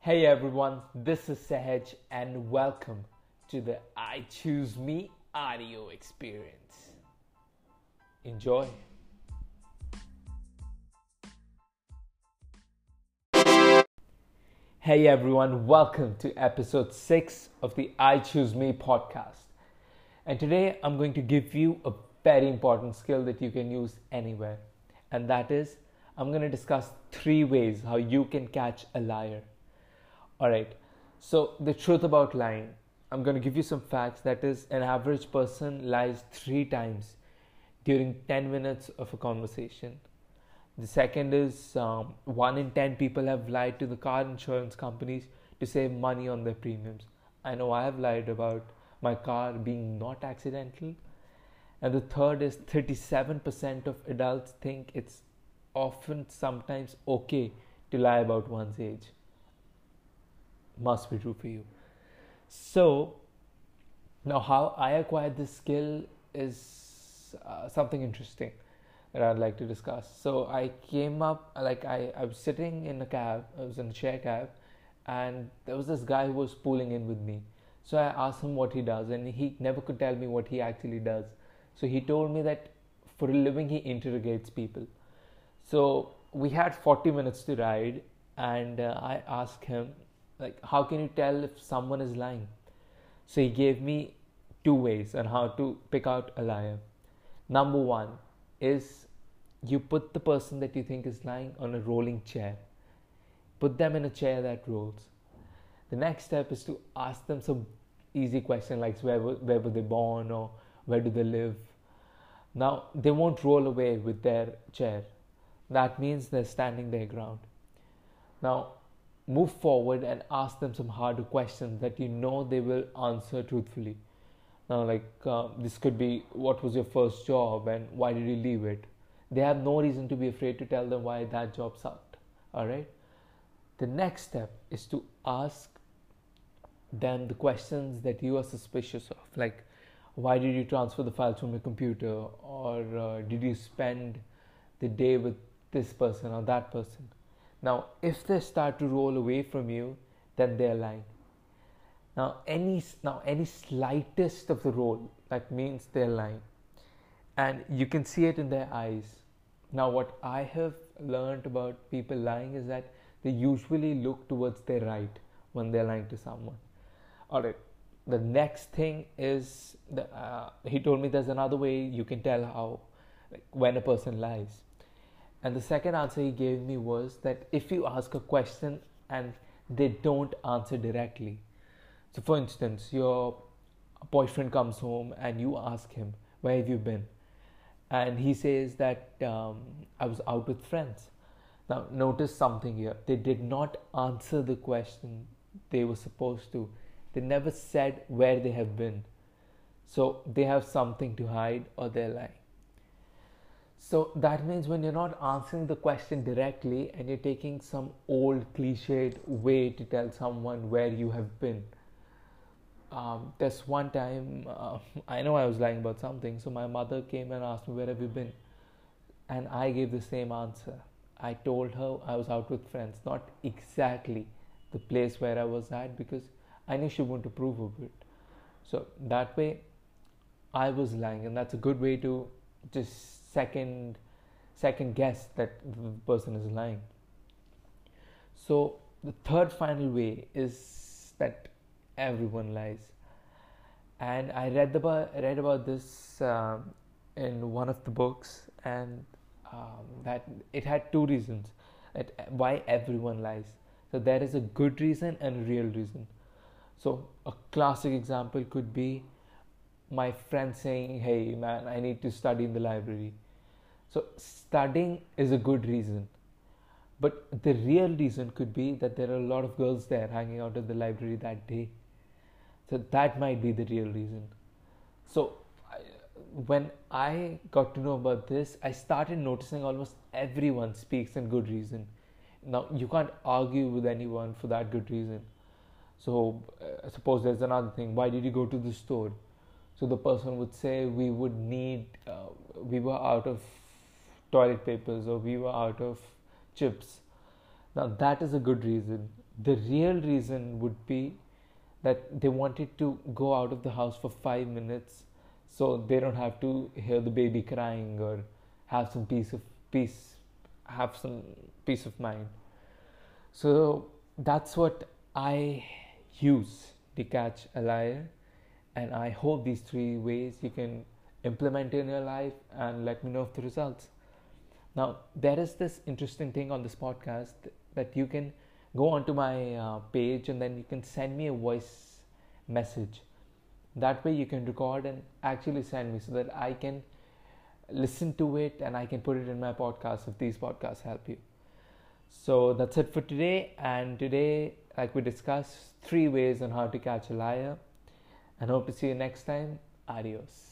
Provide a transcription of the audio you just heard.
Hey everyone, this is Sahaj and welcome to the I Choose Me audio experience. Enjoy. Hey everyone, welcome to episode 6 of the I Choose Me podcast. And today I'm going to give you a very important skill that you can use anywhere. And that is, I'm going to discuss three ways how you can catch a liar. All right. So, the truth about lying. I'm going to give you some facts. That is, an average person lies three times during 10 minutes of a conversation. The second is um, one in 10 people have lied to the car insurance companies to save money on their premiums. I know I have lied about my car being not accidental. And the third is 37% of adults think it's often sometimes okay to lie about one's age must be true for you. So, now how I acquired this skill is uh, something interesting that I'd like to discuss. So, I came up, like, I, I was sitting in a cab, I was in a share cab, and there was this guy who was pulling in with me. So, I asked him what he does, and he never could tell me what he actually does. So, he told me that for a living, he interrogates people. So, we had 40 minutes to ride, and uh, I asked him like how can you tell if someone is lying? So he gave me two ways on how to pick out a liar. Number one is you put the person that you think is lying on a rolling chair. Put them in a chair that rolls. The next step is to ask them some easy question like where were, where were they born or where do they live? Now they won't roll away with their chair. That means they're standing their ground. Now move forward and ask them some harder questions that you know they will answer truthfully. Now, like uh, this could be what was your first job and why did you leave it? They have no reason to be afraid to tell them why that job sucked. All right. The next step is to ask them the questions that you are suspicious of, like why did you transfer the files from your computer, or uh, did you spend the day with this person or that person? Now, if they start to roll away from you, then they're lying. Now, any now any slightest of the roll that means they're lying, and you can see it in their eyes. Now, what I have learned about people lying is that they usually look towards their right when they're lying to someone. All right. The next thing is the, uh, he told me there's another way you can tell how like, when a person lies and the second answer he gave me was that if you ask a question and they don't answer directly. So, for instance, your boyfriend comes home and you ask him, Where have you been? And he says that um, I was out with friends. Now, notice something here. They did not answer the question they were supposed to, they never said where they have been. So, they have something to hide or they're lying. So that means when you're not answering the question directly and you're taking some old cliched way to tell someone where you have been. Um, one time uh, I know I was lying about something, so my mother came and asked me, Where have you been? And I gave the same answer. I told her I was out with friends, not exactly the place where I was at because I knew she wouldn't approve of it. So that way I was lying, and that's a good way to just second second guess that the person is lying. So the third final way is that everyone lies. And i read about read about this um, in one of the books and um, that it had two reasons that why everyone lies. So there is a good reason and a real reason. So a classic example could be my friend saying, Hey man, I need to study in the library. So, studying is a good reason. But the real reason could be that there are a lot of girls there hanging out in the library that day. So, that might be the real reason. So, when I got to know about this, I started noticing almost everyone speaks in good reason. Now, you can't argue with anyone for that good reason. So, uh, suppose there's another thing. Why did you go to the store? So the person would say we would need, uh, we were out of toilet papers or we were out of chips. Now that is a good reason, the real reason would be that they wanted to go out of the house for five minutes so they don't have to hear the baby crying or have some peace of peace have some peace of mind. So that's what i use to catch a liar and i hope these three ways you can implement in your life and let me know of the results. Now there is this interesting thing on this podcast that you can go onto my uh, page and then you can send me a voice message. That way you can record and actually send me so that i can listen to it and i can put it in my podcast if these podcasts help you. So that's it for today. And today like we discussed three ways on how to catch a liar and hope to see you next time. Adios